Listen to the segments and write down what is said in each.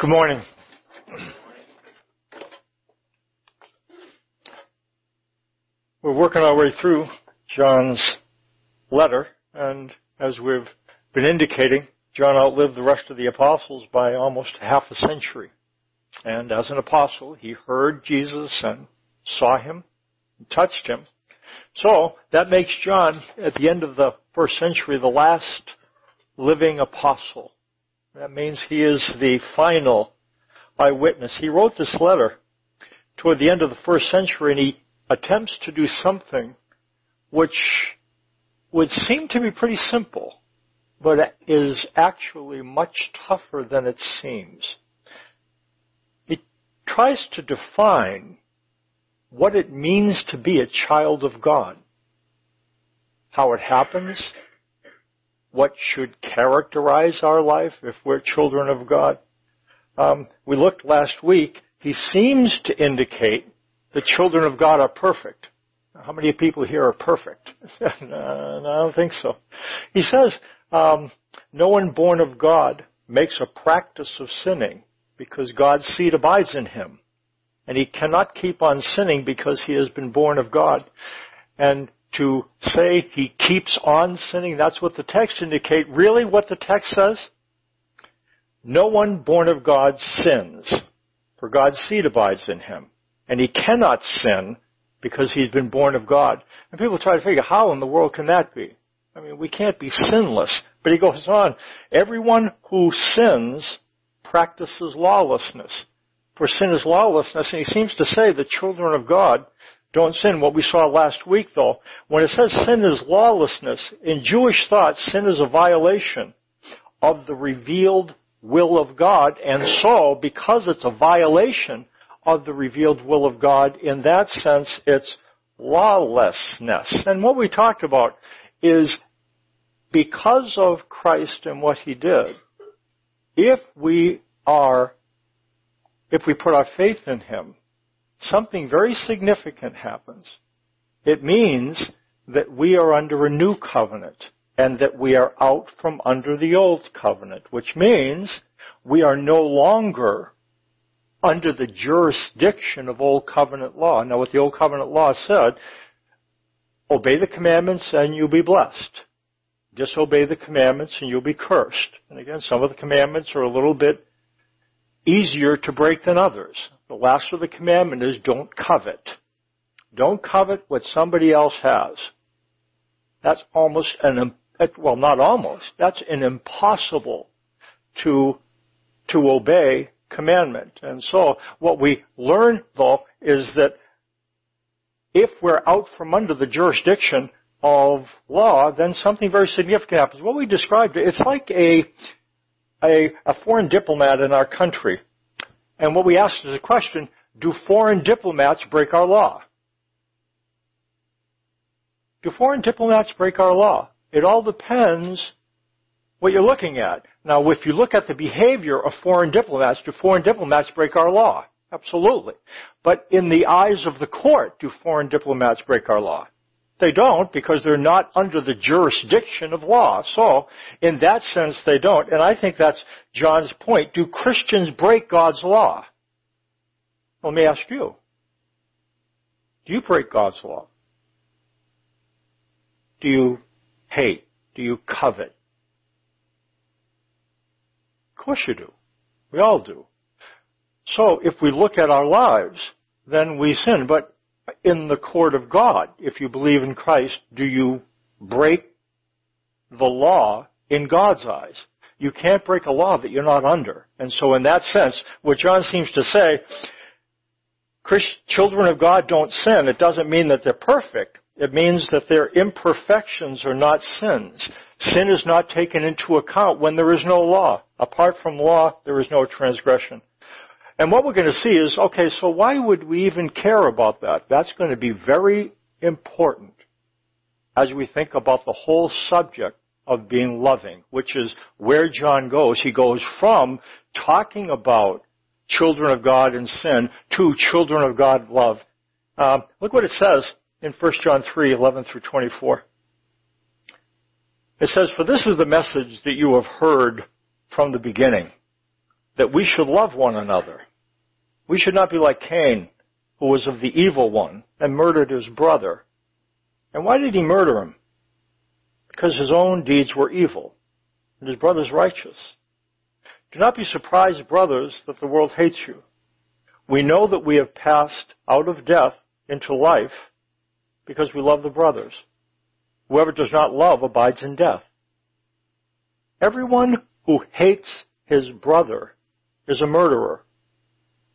Good morning. We're working our way through John's letter, and as we've been indicating, John outlived the rest of the apostles by almost half a century. And as an apostle, he heard Jesus and saw him, and touched him. So that makes John, at the end of the first century, the last living apostle. That means he is the final eyewitness. He wrote this letter toward the end of the first century and he attempts to do something which would seem to be pretty simple, but is actually much tougher than it seems. He tries to define what it means to be a child of God, how it happens, what should characterize our life if we're children of God. Um, we looked last week. He seems to indicate the children of God are perfect. How many people here are perfect? no, I don't think so. He says, um, no one born of God makes a practice of sinning because God's seed abides in him. And he cannot keep on sinning because he has been born of God. And to say he keeps on sinning. That's what the text indicate. Really what the text says? No one born of God sins, for God's seed abides in him. And he cannot sin because he's been born of God. And people try to figure, how in the world can that be? I mean, we can't be sinless. But he goes on, everyone who sins practices lawlessness. For sin is lawlessness, and he seems to say the children of God don't sin. What we saw last week though, when it says sin is lawlessness, in Jewish thought, sin is a violation of the revealed will of God, and so, because it's a violation of the revealed will of God, in that sense, it's lawlessness. And what we talked about is because of Christ and what He did, if we are, if we put our faith in Him, something very significant happens. It means that we are under a new covenant and that we are out from under the old covenant, which means we are no longer under the jurisdiction of old covenant law. Now what the old covenant law said, obey the commandments and you'll be blessed. Disobey the commandments and you'll be cursed. And again, some of the commandments are a little bit easier to break than others. The last of the commandment is don't covet. Don't covet what somebody else has. That's almost an, well not almost, that's an impossible to, to obey commandment. And so what we learn though is that if we're out from under the jurisdiction of law, then something very significant happens. What we described, it's like a, a, a foreign diplomat in our country. And what we asked is a question, do foreign diplomats break our law? Do foreign diplomats break our law? It all depends what you're looking at. Now, if you look at the behavior of foreign diplomats, do foreign diplomats break our law? Absolutely. But in the eyes of the court, do foreign diplomats break our law? They don't because they're not under the jurisdiction of law. So, in that sense, they don't. And I think that's John's point. Do Christians break God's law? Let me ask you. Do you break God's law? Do you hate? Do you covet? Of course you do. We all do. So if we look at our lives, then we sin. But in the court of God, if you believe in Christ, do you break the law in God's eyes? You can't break a law that you're not under. And so in that sense, what John seems to say, children of God don't sin. It doesn't mean that they're perfect. It means that their imperfections are not sins. Sin is not taken into account when there is no law. Apart from law, there is no transgression. And what we're going to see is, okay, so why would we even care about that? That's going to be very important as we think about the whole subject of being loving, which is where John goes. He goes from talking about children of God and sin to children of God love. Um, look what it says in 1 John 3, 11 through 24. It says, For this is the message that you have heard from the beginning that we should love one another. We should not be like Cain, who was of the evil one and murdered his brother. And why did he murder him? Because his own deeds were evil and his brother's righteous. Do not be surprised, brothers, that the world hates you. We know that we have passed out of death into life because we love the brothers. Whoever does not love abides in death. Everyone who hates his brother is a murderer.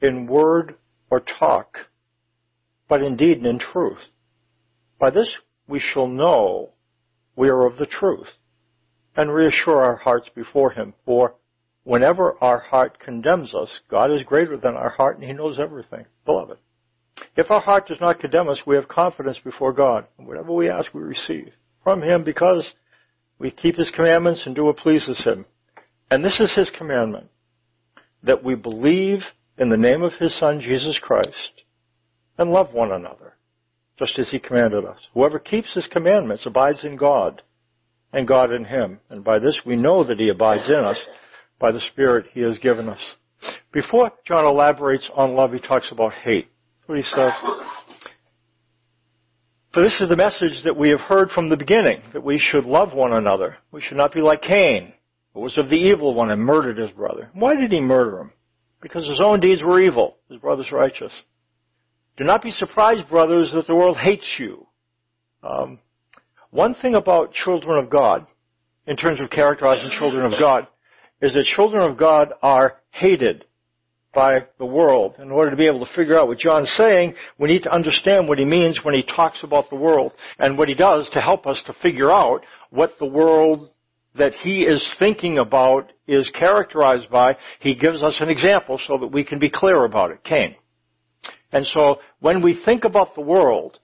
in word or talk, but in deed and in truth. By this we shall know we are of the truth and reassure our hearts before Him. For whenever our heart condemns us, God is greater than our heart and He knows everything. Beloved, if our heart does not condemn us, we have confidence before God. Whatever we ask, we receive from Him because we keep His commandments and do what pleases Him. And this is His commandment, that we believe in the name of His Son, Jesus Christ, and love one another, just as He commanded us. Whoever keeps His commandments abides in God, and God in Him. And by this we know that He abides in us, by the Spirit He has given us. Before John elaborates on love, he talks about hate. What he says. For this is the message that we have heard from the beginning, that we should love one another. We should not be like Cain, who was of the evil one and murdered his brother. Why did he murder him? Because his own deeds were evil, his brother's righteous. Do not be surprised, brothers, that the world hates you. Um, one thing about children of God, in terms of characterizing children of God, is that children of God are hated by the world. In order to be able to figure out what John's saying, we need to understand what he means when he talks about the world and what he does to help us to figure out what the world that he is thinking about is characterized by. He gives us an example so that we can be clear about it. Cain. And so when we think about the world,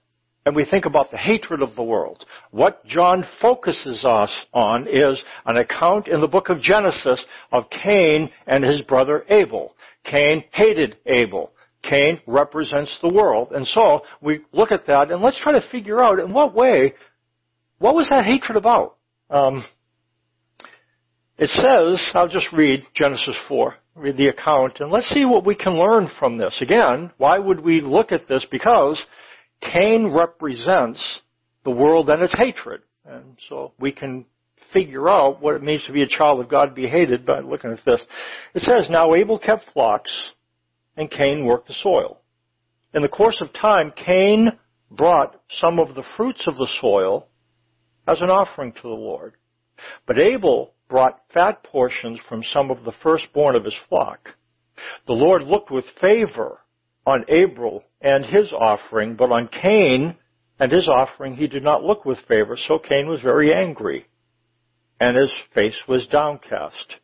and we think about the hatred of the world, what John focuses us on is an account in the book of Genesis of Cain and his brother Abel. Cain hated Abel. Cain represents the world. And so we look at that and let's try to figure out in what way, what was that hatred about? Um, it says, I'll just read Genesis 4, read the account, and let's see what we can learn from this. Again, why would we look at this? Because Cain represents the world and its hatred. And so we can figure out what it means to be a child of God, be hated by looking at this. It says, Now Abel kept flocks, and Cain worked the soil. In the course of time, Cain brought some of the fruits of the soil as an offering to the Lord. But Abel brought fat portions from some of the firstborn of his flock. The Lord looked with favor on Abel and his offering, but on Cain and his offering he did not look with favor, so Cain was very angry, and his face was downcast.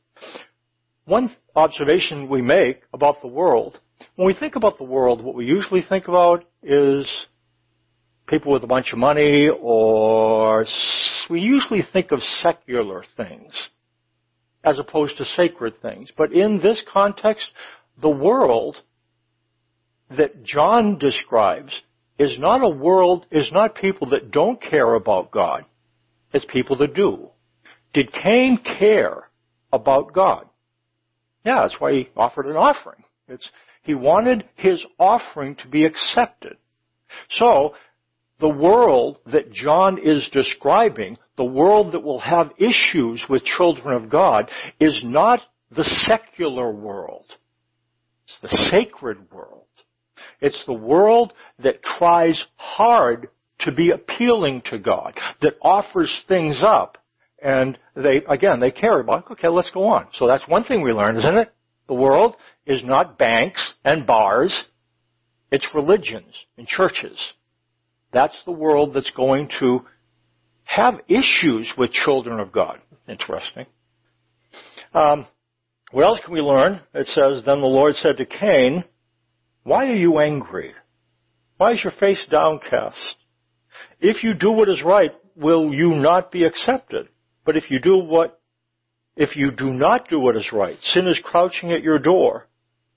One observation we make about the world, when we think about the world, what we usually think about is people with a bunch of money, or we usually think of secular things as opposed to sacred things. But in this context, the world that John describes is not a world, is not people that don't care about God. It's people that do. Did Cain care about God? Yeah, that's why he offered an offering. It's, he wanted his offering to be accepted. So, the world that John is describing, the world that will have issues with children of God, is not the secular world. It's the sacred world. It's the world that tries hard to be appealing to God, that offers things up. And they, again, they care about, okay, let's go on. So that's one thing we learned, isn't it? The world is not banks and bars. It's religions and churches. That's the world that's going to have issues with children of God. Interesting. Um, What else can we learn? It says, Then the Lord said to Cain, Why are you angry? Why is your face downcast? If you do what is right, will you not be accepted? But if you do what, if you do not do what is right, sin is crouching at your door.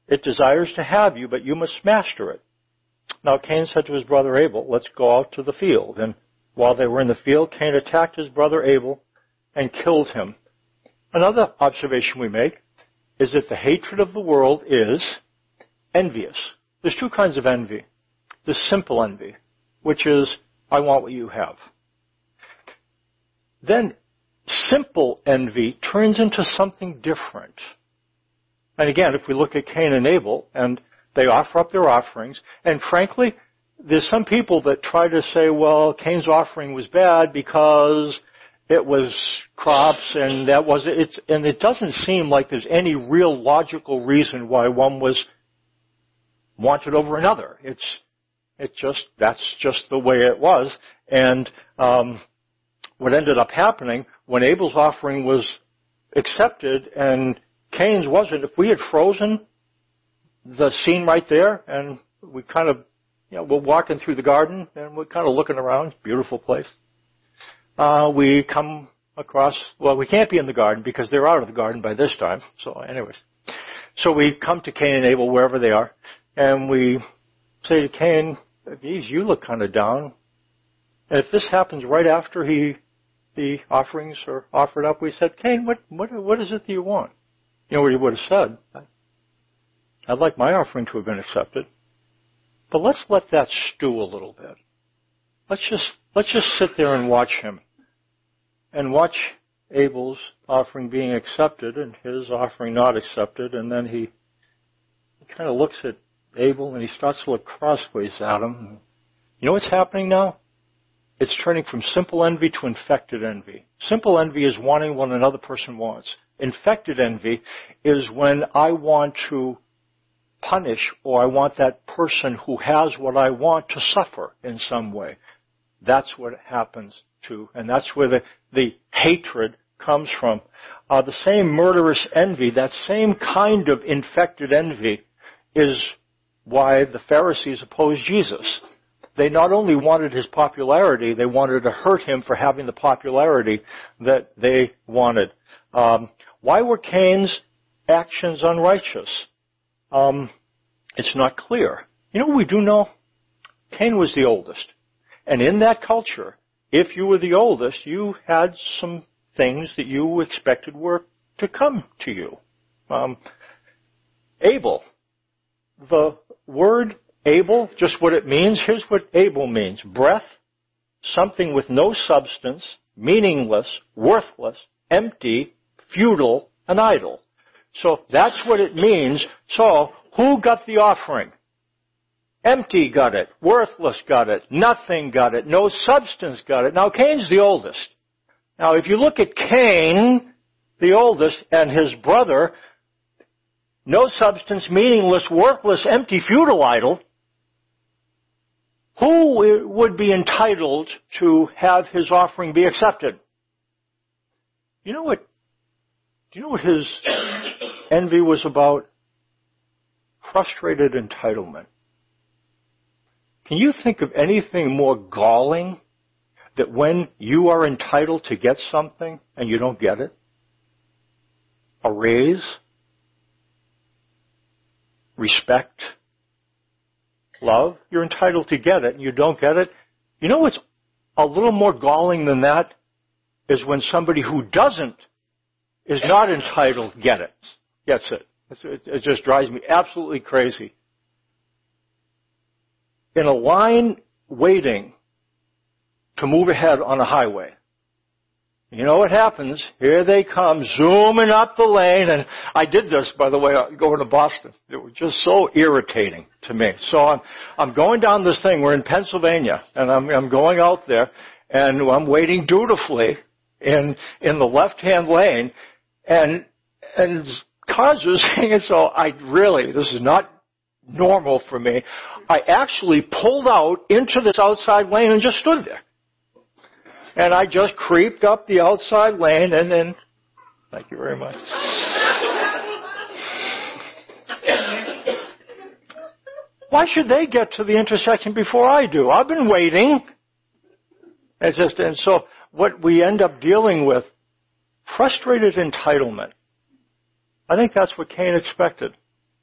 It desires to have you, but you must master it. Now Cain said to his brother Abel, let's go out to the field. And while they were in the field, Cain attacked his brother Abel and killed him. Another observation we make is that the hatred of the world is envious. There's two kinds of envy. The simple envy, which is, I want what you have. Then simple envy turns into something different. And again, if we look at Cain and Abel, and they offer up their offerings, and frankly, there's some people that try to say, well, Cain's offering was bad because it was crops and that was it. and it doesn't seem like there's any real logical reason why one was wanted over another. It's it just that's just the way it was. And um, what ended up happening when Abel's offering was accepted and Cain's wasn't, if we had frozen the scene right there and we kind of, you know, we're walking through the garden and we're kind of looking around, beautiful place. Uh, we come across, well, we can't be in the garden because they're out of the garden by this time. So anyways. So we come to Cain and Abel wherever they are and we say to Cain, geez, you look kind of down. And if this happens right after he, the offerings are offered up, we said, Cain, what, what, what is it that you want? You know what he would have said? I'd like my offering to have been accepted. But let's let that stew a little bit. Let's just, let's just sit there and watch him. And watch Abel's offering being accepted and his offering not accepted, and then he, he kind of looks at Abel and he starts to look crossways at him. You know what's happening now? It's turning from simple envy to infected envy. Simple envy is wanting what another person wants. Infected envy is when I want to punish or I want that person who has what I want to suffer in some way. That's what happens to, and that's where the, the hatred comes from. Uh, the same murderous envy, that same kind of infected envy is why the Pharisees opposed Jesus. They not only wanted his popularity, they wanted to hurt him for having the popularity that they wanted. Um, why were Cain's actions unrighteous? Um, it's not clear. You know we do know? Cain was the oldest. And in that culture, if you were the oldest, you had some things that you expected were to come to you. Um, Abel, the word Abel, just what it means, here's what Abel means. Breath, something with no substance, meaningless, worthless, empty, futile, and idle. So that's what it means. So who got the offering? Empty got it. Worthless got it. Nothing got it. No substance got it. Now Cain's the oldest. Now if you look at Cain, the oldest, and his brother, no substance, meaningless, worthless, empty, futile idle, who would be entitled to have his offering be accepted? You know what, do you know what his envy was about? Frustrated entitlement. Can you think of anything more galling that when you are entitled to get something and you don't get it? A raise? respect, love, you're entitled to get it and you don't get it. You know what's a little more galling than that is when somebody who doesn't is not entitled get it, gets it. It just drives me absolutely crazy. In a line waiting to move ahead on a highway, you know what happens? Here they come, zooming up the lane, and I did this, by the way, uh, going to Boston. It was just so irritating to me. So I'm, I'm going down this thing, we're in Pennsylvania, and I'm, I'm going out there, and I'm waiting dutifully in, in the left-hand lane, and and causes. And so I really, this is not normal for me. I actually pulled out into this outside lane and just stood there. And I just creeped up the outside lane and then, thank you very much. Why should they get to the intersection before I do? I've been waiting. It's just, and so what we end up dealing with frustrated entitlement. I think that's what Cain expected.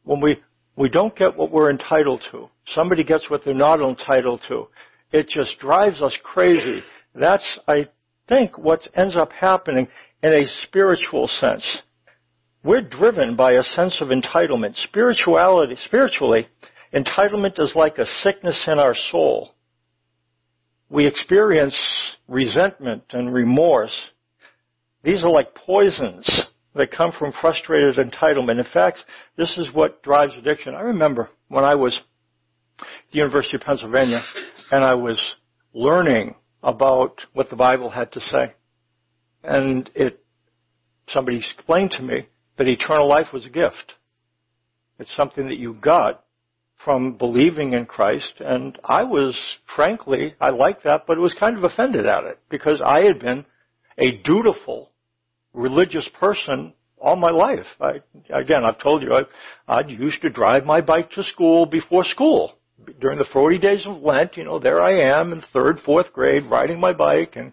When we, we don't get what we're entitled to, somebody gets what they're not entitled to, it just drives us crazy. That's, I think, what ends up happening in a spiritual sense. We're driven by a sense of entitlement. Spirituality, spiritually, Entitlement is like a sickness in our soul. We experience resentment and remorse. These are like poisons that come from frustrated entitlement. In fact, this is what drives addiction. I remember when I was at the University of Pennsylvania and I was learning about what the Bible had to say. And it, somebody explained to me that eternal life was a gift. It's something that you got from believing in Christ, and I was, frankly, I liked that, but was kind of offended at it because I had been a dutiful religious person all my life. I, again, I've told you, I, I used to drive my bike to school before school. During the 40 days of Lent, you know, there I am in third, fourth grade, riding my bike and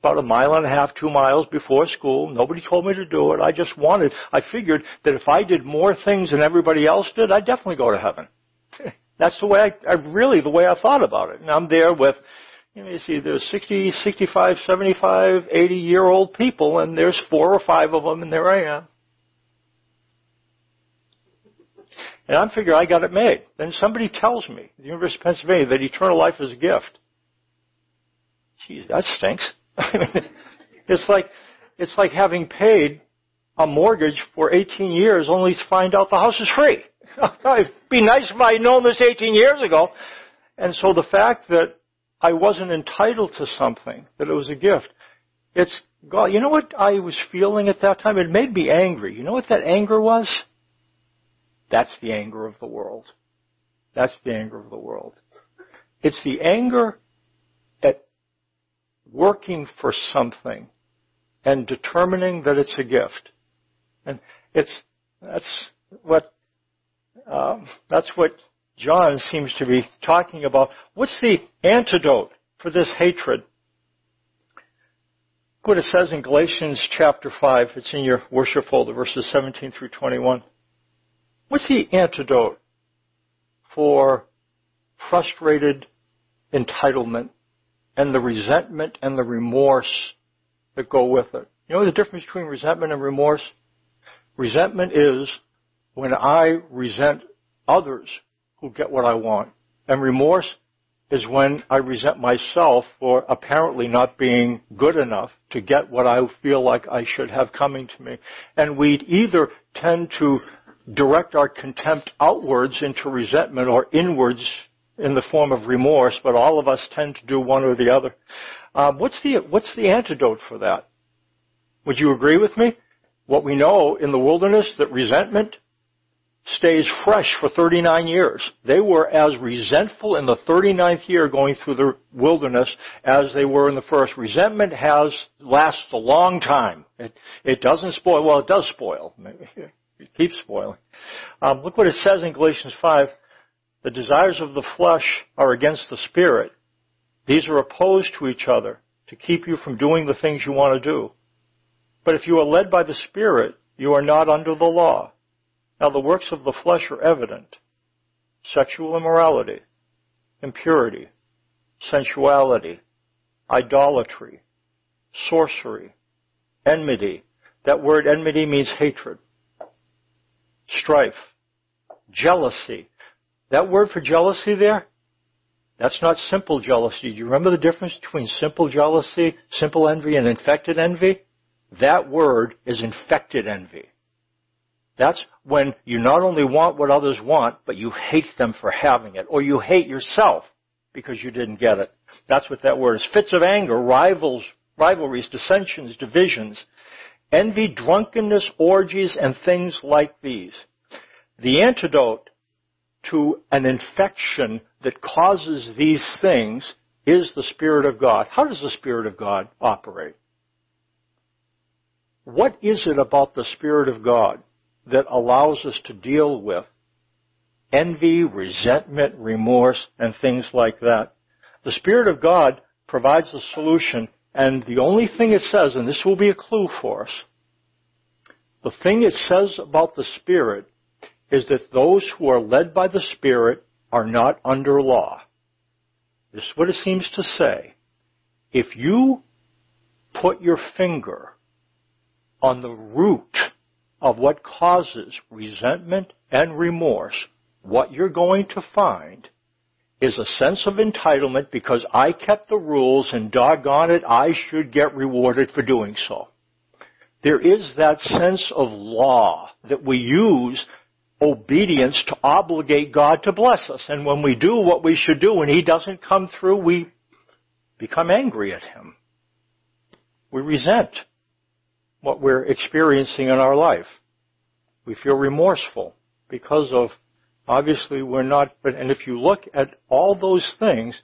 about a mile and a half, two miles before school. Nobody told me to do it. I just wanted, I figured that if I did more things than everybody else did, I'd definitely go to heaven. That's the way I, I really the way I thought about it. And I'm there with, know, you see there's 60, 65, 75, 80 year old people and there's four or five of them and there I am. And I'm figuring I got it made. Then somebody tells me, the University of Pennsylvania, that eternal life is a gift. Geez, that stinks. it's like, it's like having paid a mortgage for 18 years only to find out the house is free. It'd be nice if I had known this 18 years ago. And so the fact that I wasn't entitled to something, that it was a gift, it's God. You know what I was feeling at that time? It made me angry. You know what that anger was? That's the anger of the world. That's the anger of the world. It's the anger at working for something and determining that it's a gift. And it's, that's what um, that's what John seems to be talking about. What's the antidote for this hatred? Look what it says in Galatians chapter 5. It's in your worship folder, verses 17 through 21. What's the antidote for frustrated entitlement and the resentment and the remorse that go with it? You know the difference between resentment and remorse? Resentment is when I resent others who get what I want. And remorse is when I resent myself for apparently not being good enough to get what I feel like I should have coming to me. And we either tend to direct our contempt outwards into resentment or inwards in the form of remorse, but all of us tend to do one or the other. Um, what's the what's the antidote for that? Would you agree with me? What we know in the wilderness that resentment stays fresh for 39 years. They were as resentful in the 39th year going through the wilderness as they were in the first. Resentment has lasts a long time. It, it doesn't spoil. Well, it does spoil. It keeps spoiling. Um, look what it says in Galatians 5. The desires of the flesh are against the spirit. These are opposed to each other to keep you from doing the things you want to do. But if you are led by the spirit, you are not under the law. Now the works of the flesh are evident. Sexual immorality, impurity, sensuality, idolatry, sorcery, enmity. That word enmity means hatred. Strife, jealousy. That word for jealousy there, that's not simple jealousy. Do you remember the difference between simple jealousy, simple envy, and infected envy? That word is infected envy. That's when you not only want what others want, but you hate them for having it, or you hate yourself because you didn't get it. That's what that word is. Fits of anger, rivals, rivalries, dissensions, divisions, envy, drunkenness, orgies, and things like these. The antidote to an infection that causes these things is the Spirit of God. How does the Spirit of God operate? What is it about the Spirit of God that allows us to deal with envy, resentment, remorse, and things like that. The Spirit of God provides the solution, and the only thing it says, and this will be a clue for us, the thing it says about the Spirit is that those who are led by the Spirit are not under law. This is what it seems to say. If you put your finger on the root of what causes resentment and remorse, what you're going to find is a sense of entitlement because I kept the rules and doggone it, I should get rewarded for doing so. There is that sense of law that we use obedience to obligate God to bless us. And when we do what we should do and He doesn't come through, we become angry at Him. We resent what we're experiencing in our life. We feel remorseful because of, obviously we're not, but, and if you look at all those things,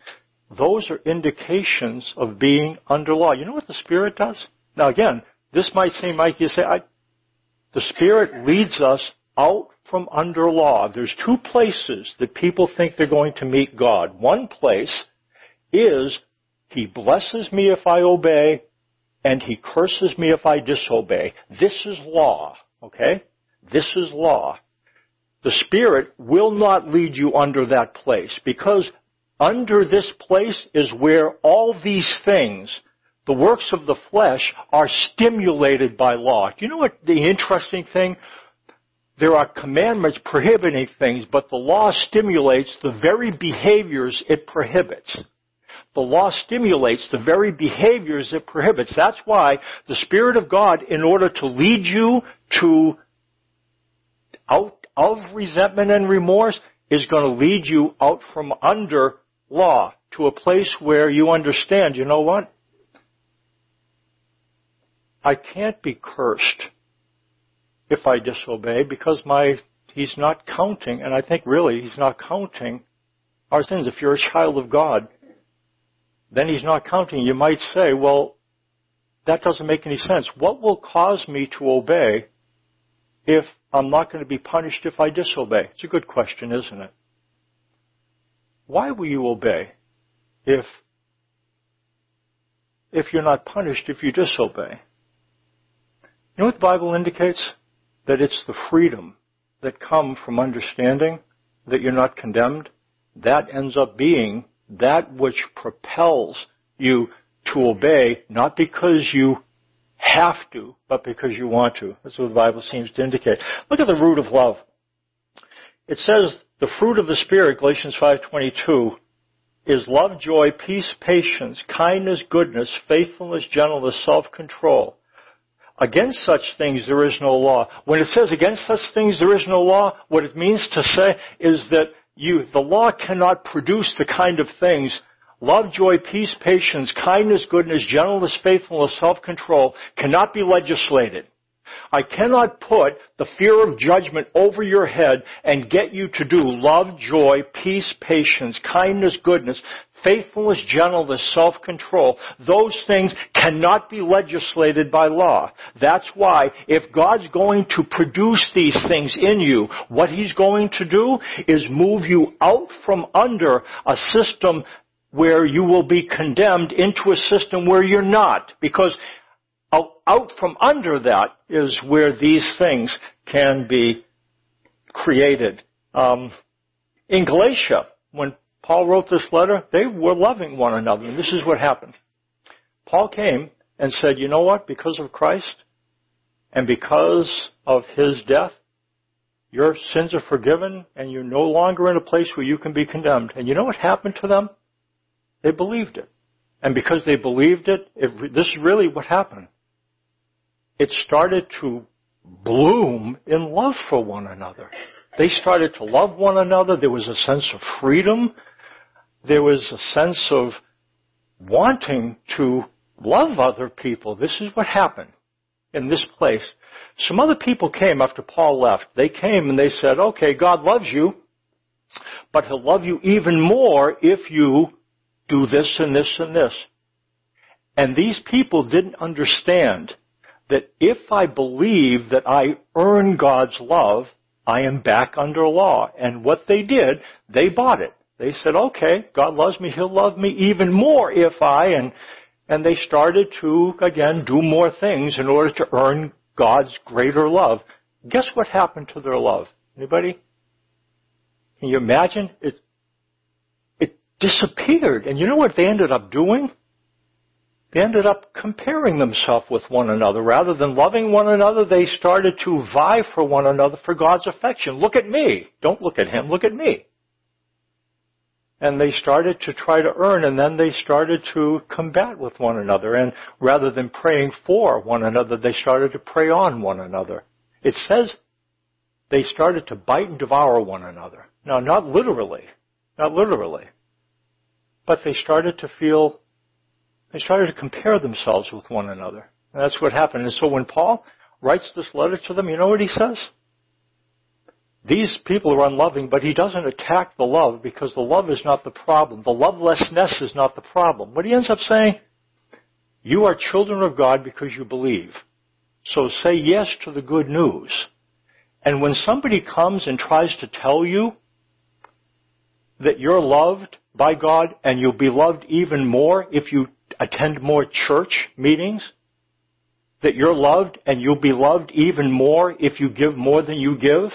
those are indications of being under law. You know what the Spirit does? Now again, this might seem like you say, I, the Spirit leads us out from under law. There's two places that people think they're going to meet God. One place is He blesses me if I obey, and He curses me if I disobey. This is law, okay? This is law. The Spirit will not lead you under that place because under this place is where all these things, the works of the flesh, are stimulated by law. Do you know what the interesting thing? There are commandments prohibiting things, but the law stimulates the very behaviors it prohibits. The law stimulates the very behaviors it prohibits. That's why the Spirit of God, in order to lead you to out of resentment and remorse, is going to lead you out from under law to a place where you understand, you know what? I can't be cursed if I disobey because my he's not counting, and I think really he's not counting our sins. If you're a child of God, then he's not counting. You might say, well, that doesn't make any sense. What will cause me to obey if I'm not going to be punished if I disobey? It's a good question, isn't it? Why will you obey if if you're not punished if you disobey? You know what the Bible indicates? that it's the freedom that come from understanding that you're not condemned, that ends up being that which propels you to obey, not because you have to, but because you want to. That's what the Bible seems to indicate. Look at the root of love. It says the fruit of the Spirit, Galatians 5.22, is love, joy, peace, patience, kindness, goodness, faithfulness, gentleness, self-control. Against such things there is no law. When it says against such things there is no law, what it means to say is that you, the law cannot produce the kind of things love, joy, peace, patience, kindness, goodness, gentleness, faithfulness, self-control cannot be legislated. I cannot put the fear of judgment over your head and get you to do love, joy, peace, patience, kindness, goodness, faithfulness, gentleness, self-control. Those things cannot be legislated by law. That's why if God's going to produce these things in you, what He's going to do is move you out from under a system where you will be condemned into a system where you're not. Because out from under that is where these things can be created. Um, in Galatia, when Paul wrote this letter, they were loving one another, and this is what happened. Paul came and said, you know what, because of Christ and because of his death, your sins are forgiven and you're no longer in a place where you can be condemned. And you know what happened to them? They believed it. And because they believed it, it this is really what happened it started to bloom in love for one another. They started to love one another. There was a sense of freedom. There was a sense of wanting to love other people. This is what happened in this place. Some other people came after Paul left. They came and they said, okay, God loves you, but he'll love you even more if you do this and this and this. And these people didn't understand that if I believe that I earn God's love, I am back under law. And what they did, they bought it. They said, okay, God loves me, He'll love me even more if I, and, and they started to, again, do more things in order to earn God's greater love. Guess what happened to their love? Anybody? Can you imagine? It, it disappeared. And you know what they ended up doing? They ended up comparing themselves with one another. Rather than loving one another, they started to vie for one another for God's affection. Look at me. Don't look at him. Look at me. And they started to try to earn and then they started to combat with one another. And rather than praying for one another, they started to prey on one another. It says they started to bite and devour one another. Now, not literally. Not literally. But they started to feel they started to compare themselves with one another. And that's what happened. And so when Paul writes this letter to them, you know what he says? These people are unloving, but he doesn't attack the love because the love is not the problem. The lovelessness is not the problem. What he ends up saying? You are children of God because you believe. So say yes to the good news. And when somebody comes and tries to tell you that you're loved by God and you'll be loved even more if you attend more church meetings, that you're loved and you'll be loved even more if you give more than you give,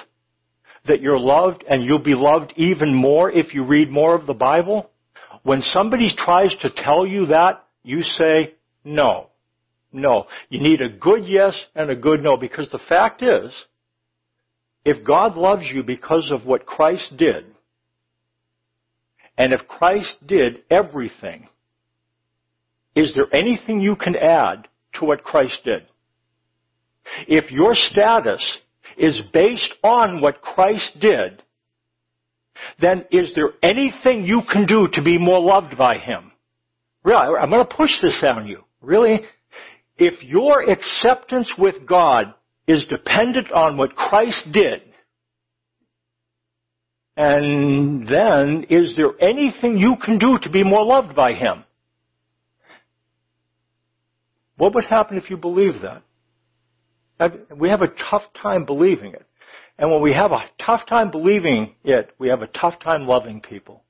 that you're loved and you'll be loved even more if you read more of the Bible, when somebody tries to tell you that, you say, no. No. You need a good yes and a good no because the fact is, if God loves you because of what Christ did, and if Christ did everything is there anything you can add to what Christ did? If your status is based on what Christ did, then is there anything you can do to be more loved by Him? Really, I'm going to push this on you. Really? If your acceptance with God is dependent on what Christ did, and then is there anything you can do to be more loved by Him? What would happen if you believe that? We have a tough time believing it. And when we have a tough time believing it, we have a tough time loving people.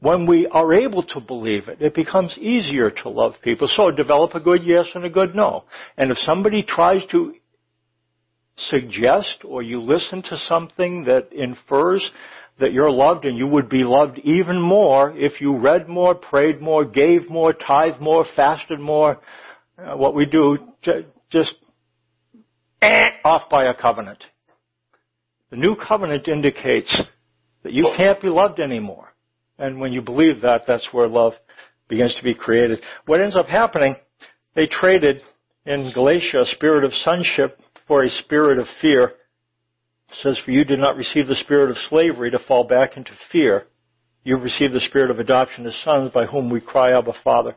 When we are able to believe it, it becomes easier to love people. So develop a good yes and a good no. And if somebody tries to suggest or you listen to something that infers that you're loved and you would be loved even more if you read more, prayed more, gave more, tithed more, fasted more, uh, what we do just eh, Eh, off by a covenant. The new covenant indicates that you can't be loved anymore. And when you believe that, that's where love begins to be created. What ends up happening, they traded in Galatia a spirit of sonship for a spirit of fear. It says, for you did not receive the spirit of slavery to fall back into fear. You've received the spirit of adoption as sons by whom we cry, Abba Father.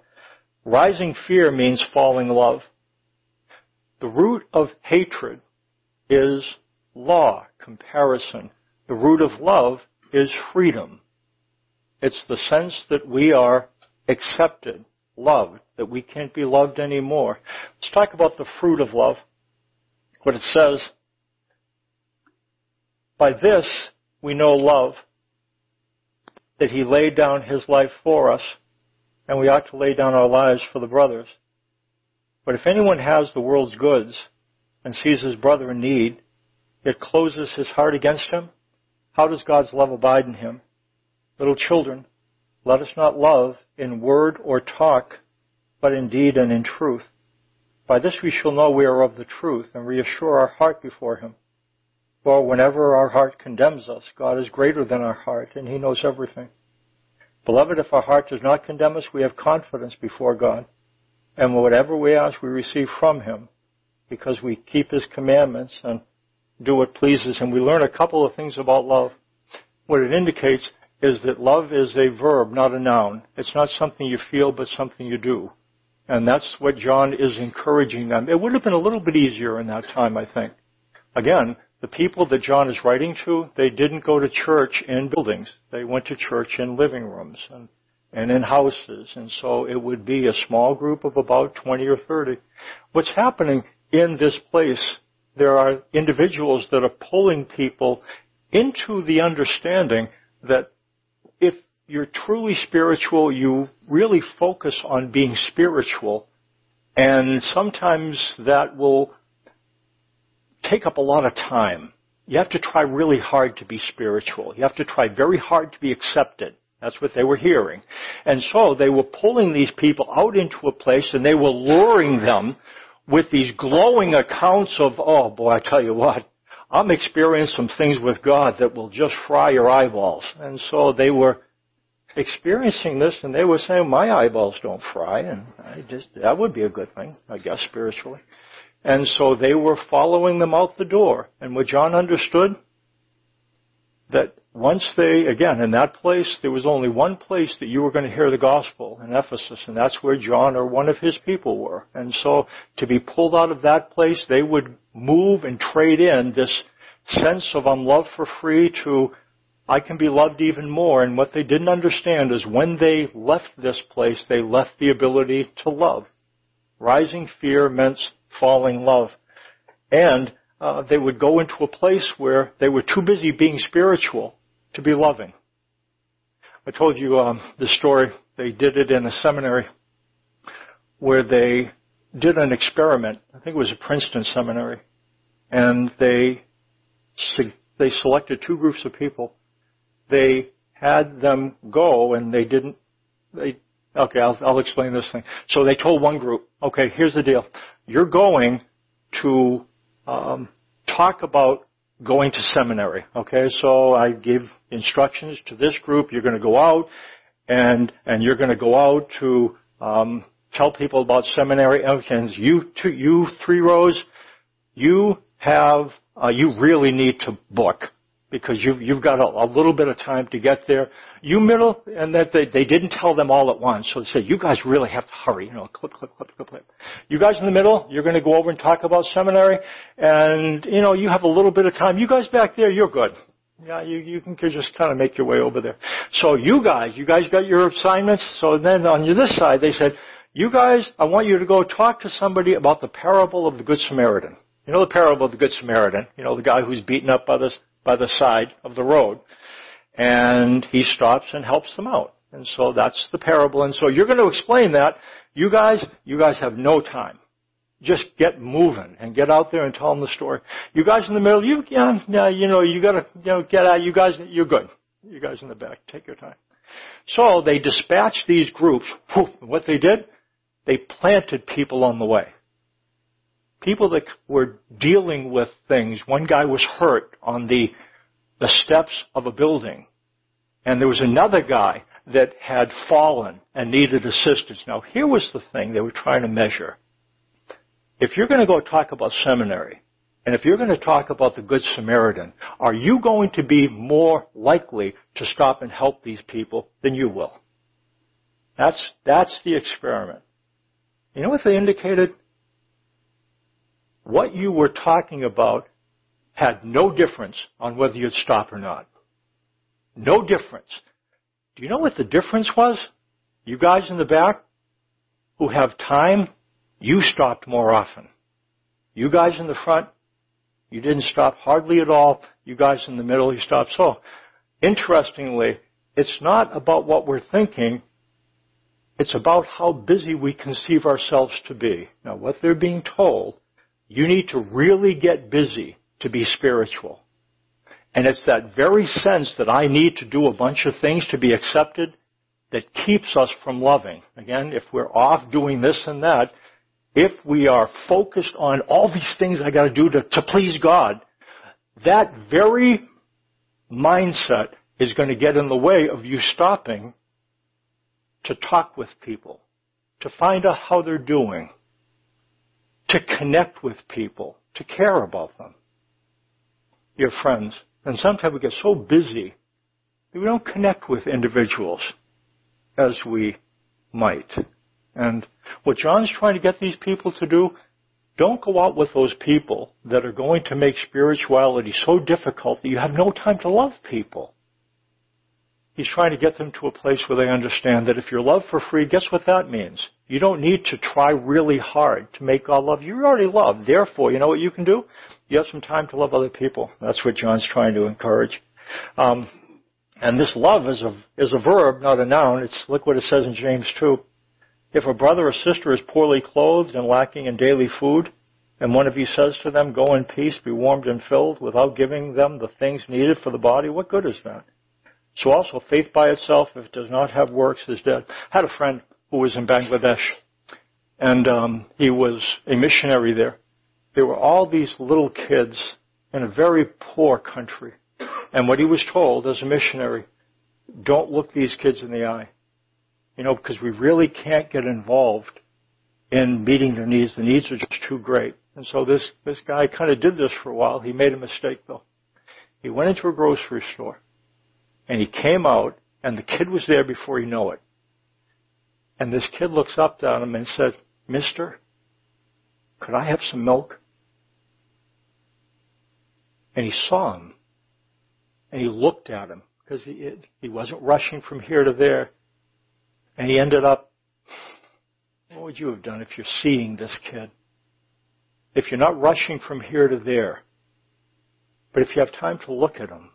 Rising fear means falling love. The root of hatred is law, comparison. The root of love is freedom. It's the sense that we are accepted, loved, that we can't be loved anymore. Let's talk about the fruit of love. What it says, by this we know love, that he laid down his life for us, and we ought to lay down our lives for the brothers. But if anyone has the world's goods and sees his brother in need, yet closes his heart against him, how does God's love abide in him? Little children, let us not love in word or talk, but in deed and in truth. By this we shall know we are of the truth and reassure our heart before him. For whenever our heart condemns us, God is greater than our heart and he knows everything. Beloved, if our heart does not condemn us, we have confidence before God. And whatever we ask, we receive from Him because we keep His commandments and do what pleases Him. We learn a couple of things about love. What it indicates is that love is a verb, not a noun. It's not something you feel, but something you do. And that's what John is encouraging them. It would have been a little bit easier in that time, I think. Again, the people that John is writing to, they didn't go to church in buildings. They went to church in living rooms and, and in houses. And so it would be a small group of about 20 or 30. What's happening in this place there are individuals that are pulling people into the understanding that if you're truly spiritual, you really focus on being spiritual, and sometimes that will take up a lot of time. You have to try really hard to be spiritual. You have to try very hard to be accepted. That's what they were hearing. And so they were pulling these people out into a place and they were luring them with these glowing accounts of, oh boy, I tell you what, I'm experiencing some things with God that will just fry your eyeballs. And so they were experiencing this and they were saying, my eyeballs don't fry and I just, that would be a good thing, I guess, spiritually. And so they were following them out the door. And what John understood, that once they, again, in that place, there was only one place that you were going to hear the gospel in Ephesus, and that's where John or one of his people were. And so to be pulled out of that place, they would move and trade in this sense of I'm loved for free to I can be loved even more. And what they didn't understand is when they left this place, they left the ability to love. Rising fear meant falling love. And uh, they would go into a place where they were too busy being spiritual to be loving. I told you um, the story. They did it in a seminary where they did an experiment. I think it was a Princeton seminary, and they they selected two groups of people. They had them go, and they didn't. They okay. I'll, I'll explain this thing. So they told one group, okay, here's the deal. You're going to um, talk about going to seminary. Okay, so I give instructions to this group. You're going to go out, and and you're going to go out to um, tell people about seminary. And you two, you three rows, you have uh, you really need to book because you've, you've got a, a, little bit of time to get there. You middle, and that they, they didn't tell them all at once. So they said, you guys really have to hurry. You know, clip, clip, clip, clip, clip. You guys in the middle, you're going to go over and talk about seminary, and you know, you have a little bit of time. You guys back there, you're good. Yeah, you, you can just kind of make your way over there. So you guys, you guys got your assignments. So then on this side, they said, you guys, I want you to go talk to somebody about the parable of the Good Samaritan. You know the parable of the Good Samaritan? You know, the guy who's beaten up by the by the side of the road. And he stops and helps them out. And so that's the parable. And so you're going to explain that. You guys, you guys have no time. Just get moving and get out there and tell them the story. You guys in the middle, you, yeah, you know, you gotta, you know, get out. You guys, you're good. You guys in the back, take your time. So they dispatched these groups. What they did, they planted people on the way people that were dealing with things. One guy was hurt on the, the steps of a building. And there was another guy that had fallen and needed assistance. Now here was the thing they were trying to measure. If you're going to go talk about seminary, and if you're going to talk about the Good Samaritan, are you going to be more likely to stop and help these people than you will? That's, that's the experiment. You know what they indicated? What you were talking about had no difference on whether you'd stop or not. No difference. Do you know what the difference was? You guys in the back who have time, you stopped more often. You guys in the front, you didn't stop hardly at all. You guys in the middle, you stopped. So, interestingly, it's not about what we're thinking. It's about how busy we conceive ourselves to be. Now, what they're being told you need to really get busy to be spiritual. And it's that very sense that I need to do a bunch of things to be accepted that keeps us from loving. Again, if we're off doing this and that, if we are focused on all these things I gotta do to, to please God, that very mindset is going to get in the way of you stopping to talk with people, to find out how they're doing, to connect with people, to care about them, your friends. And sometimes we get so busy that we don't connect with individuals as we might. And what John's trying to get these people to do, don't go out with those people that are going to make spirituality so difficult that you have no time to love people. He's trying to get them to a place where they understand that if you're loved for free, guess what that means? You don't need to try really hard to make God love you. You're already loved. Therefore, you know what you can do? You have some time to love other people. That's what John's trying to encourage. Um, and this love is a, is a verb, not a noun. It's, look what it says in James 2. If a brother or sister is poorly clothed and lacking in daily food, and one of you says to them, go in peace, be warmed and filled, without giving them the things needed for the body, what good is that? So also, faith by itself, if it does not have works, is dead. I had a friend who was in Bangladesh, and um, he was a missionary there. There were all these little kids in a very poor country. And what he was told as a missionary, don't look these kids in the eye. You know, because we really can't get involved in meeting their needs. The needs are just too great. And so this, this guy kind of did this for a while. He made a mistake though. He went into a grocery store and he came out and the kid was there before you know it. And this kid looks up at him and said, Mister, could I have some milk? And he saw him and he looked at him because he, he wasn't rushing from here to there. And he ended up, what would you have done if you're seeing this kid? If you're not rushing from here to there, but if you have time to look at him,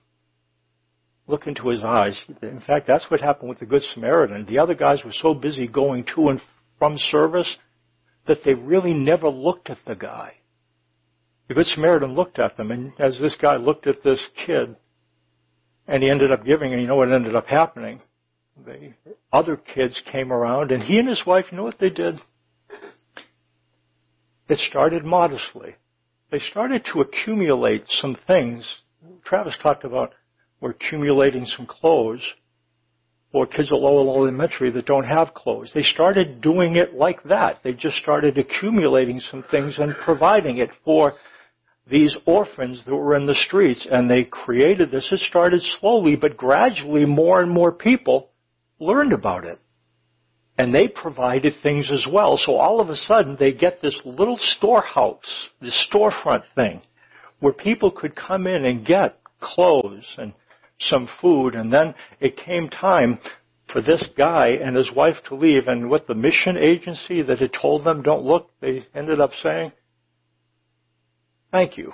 look into his eyes. In fact, that's what happened with the Good Samaritan. The other guys were so busy going to and from service that they really never looked at the guy. The Good Samaritan looked at them, and as this guy looked at this kid, and he ended up giving, and you know what ended up happening? The other kids came around, and he and his wife, you know what they did? It started modestly. They started to accumulate some things. Travis talked about we're accumulating some clothes or kids at Lowell Elementary that don't have clothes. They started doing it like that. They just started accumulating some things and providing it for these orphans that were in the streets. And they created this. It started slowly, but gradually more and more people learned about it. And they provided things as well. So all of a sudden they get this little storehouse, this storefront thing, where people could come in and get clothes and some food, and then it came time for this guy and his wife to leave, and what the mission agency that had told them don't look, they ended up saying, thank you.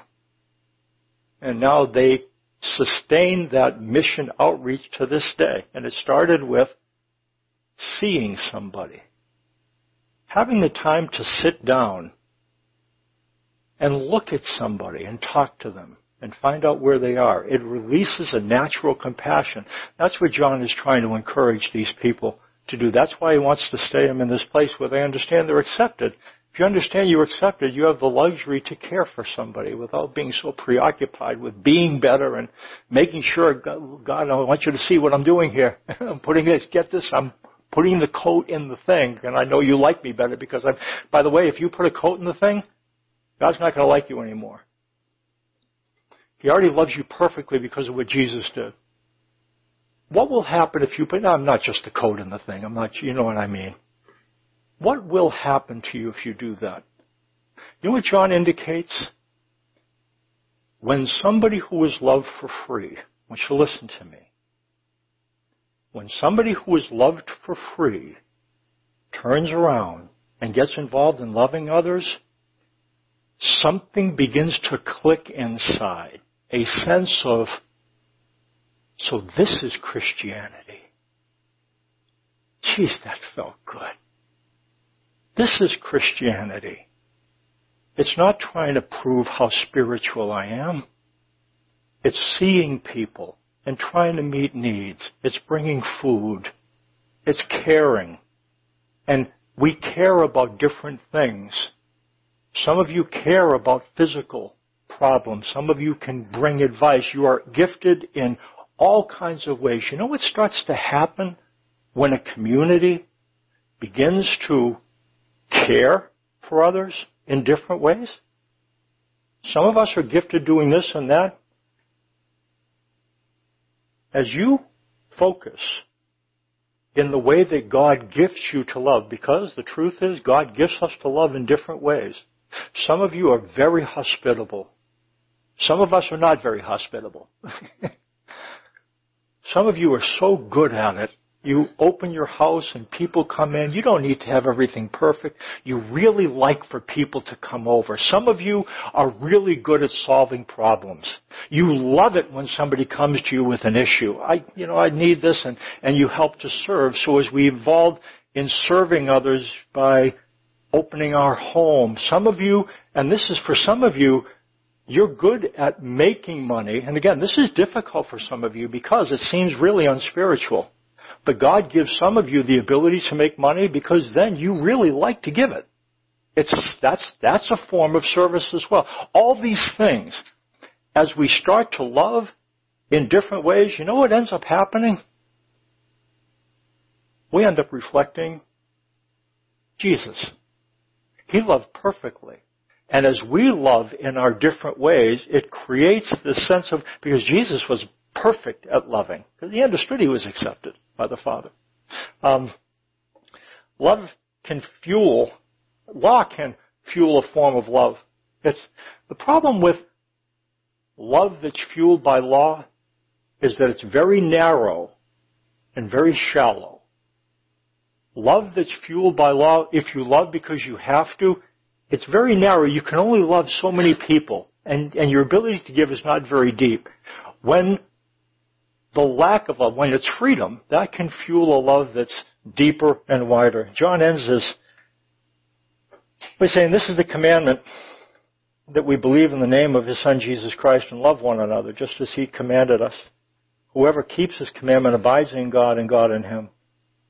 And now they sustain that mission outreach to this day. And it started with seeing somebody. Having the time to sit down and look at somebody and talk to them and find out where they are. It releases a natural compassion. That's what John is trying to encourage these people to do. That's why he wants to stay them in this place where they understand they're accepted. If you understand you're accepted, you have the luxury to care for somebody without being so preoccupied with being better and making sure, God, I want you to see what I'm doing here. I'm putting this, get this, I'm putting the coat in the thing, and I know you like me better because I'm, by the way, if you put a coat in the thing, God's not going to like you anymore. He already loves you perfectly because of what Jesus did. What will happen if you put, I'm not just the code in the thing. I'm not, you know what I mean. What will happen to you if you do that? You know what John indicates? When somebody who is loved for free, want you to listen to me. When somebody who is loved for free turns around and gets involved in loving others, something begins to click inside a sense of, so this is Christianity. Geez, that felt good. This is Christianity. It's not trying to prove how spiritual I am. It's seeing people and trying to meet needs. It's bringing food. It's caring. And we care about different things. Some of you care about physical problems. Some of you can bring advice. You are gifted in all kinds of ways. You know what starts to happen when a community begins to care for others in different ways? Some of us are gifted doing this and that. As you focus in the way that God gifts you to love, because the truth is God gifts us to love in different ways. Some of you are very hospitable. Some of us are not very hospitable. Some of you are so good at it you open your house and people come in. You don't need to have everything perfect. You really like for people to come over. Some of you are really good at solving problems. You love it when somebody comes to you with an issue. I, you know, I need this and, and you help to serve. So as we evolve in serving others by opening our home, some of you, and this is for some of you, you're good at making money. And again, this is difficult for some of you because it seems really unspiritual. But God gives some of you the ability to make money because then you really like to give it. It's, that's, that's a form of service as well. All these things, as we start to love in different ways, you know what ends up happening? We end up reflecting Jesus. He loved perfectly. And as we love in our different ways, it creates this sense of, because Jesus was perfect at loving, because he understood he was accepted by the Father. Um, love can fuel, law can fuel a form of love. It's, the problem with love that's fueled by law is that it's very narrow and very shallow. Love that's fueled by law, if you love because you have to, it's very narrow. You can only love so many people, and, and your ability to give is not very deep. When the lack of love, when it's freedom, that can fuel a love that's deeper and wider. John ends this by saying, this is the commandment that we believe in the name of his son Jesus Christ and love one another, just as he commanded us. Whoever keeps his commandment abides in God and God in him.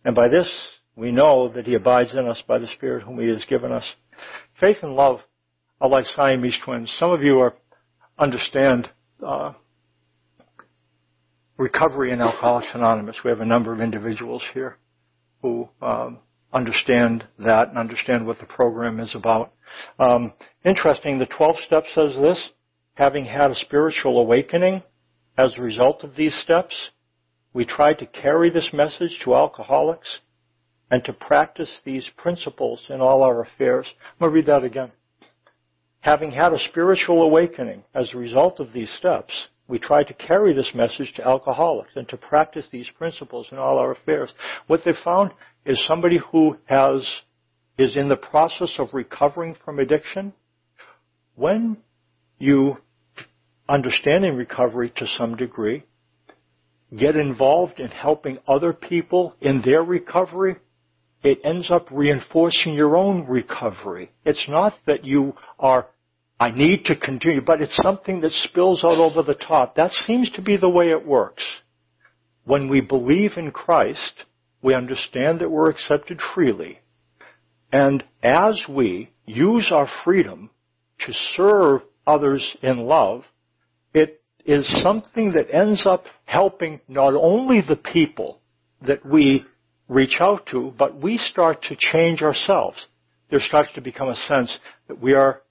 And by this we know that he abides in us by the Spirit whom he has given us. Faith and love are like Siamese twins. Some of you are, understand uh, recovery in Alcoholics Anonymous. We have a number of individuals here who um, understand that and understand what the program is about. Um, interesting, the 12th step says this, having had a spiritual awakening as a result of these steps, we try to carry this message to alcoholics and to practice these principles in all our affairs. I'm going to read that again. Having had a spiritual awakening as a result of these steps, we try to carry this message to alcoholics and to practice these principles in all our affairs. What they found is somebody who has, is in the process of recovering from addiction. When you understanding recovery to some degree, get involved in helping other people in their recovery, it ends up reinforcing your own recovery. It's not that you are I need to continue, but it's something that spills out over the top. That seems to be the way it works. When we believe in Christ, we understand that we're accepted freely. And as we use our freedom to serve others in love, it is something that ends up helping not only the people that we reach out to, but we start to change ourselves. There starts to become a sense that we are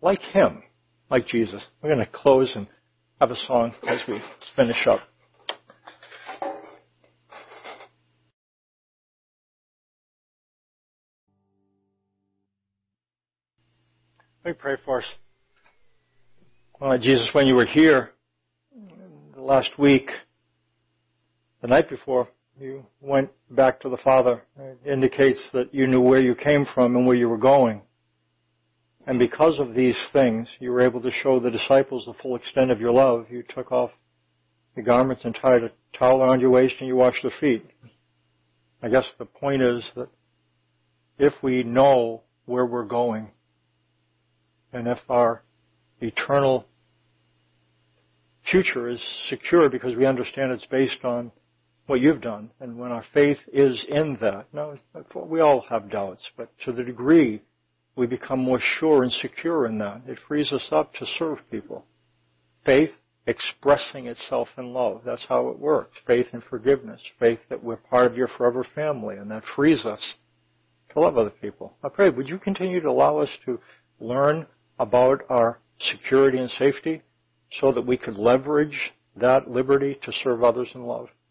like Him, like Jesus. We're going to close and have a song as we finish up. Let me pray for us. Well, Jesus, when you were here last week, the night before, you went back to the Father. It indicates that you knew where you came from and where you were going. And because of these things, you were able to show the disciples the full extent of your love. You took off the garments and tied a towel around your waist and you washed their feet. I guess the point is that if we know where we're going, and if our eternal future is secure because we understand it's based on what you've done, and when our faith is in that, now we all have doubts, but to the degree we become more sure and secure in that. It frees us up to serve people. Faith expressing itself in love. That's how it works. Faith in forgiveness. Faith that we're part of your forever family, and that frees us to love other people. I pray, would you continue to allow us to learn about our security and safety so that we could leverage that liberty to serve others in love.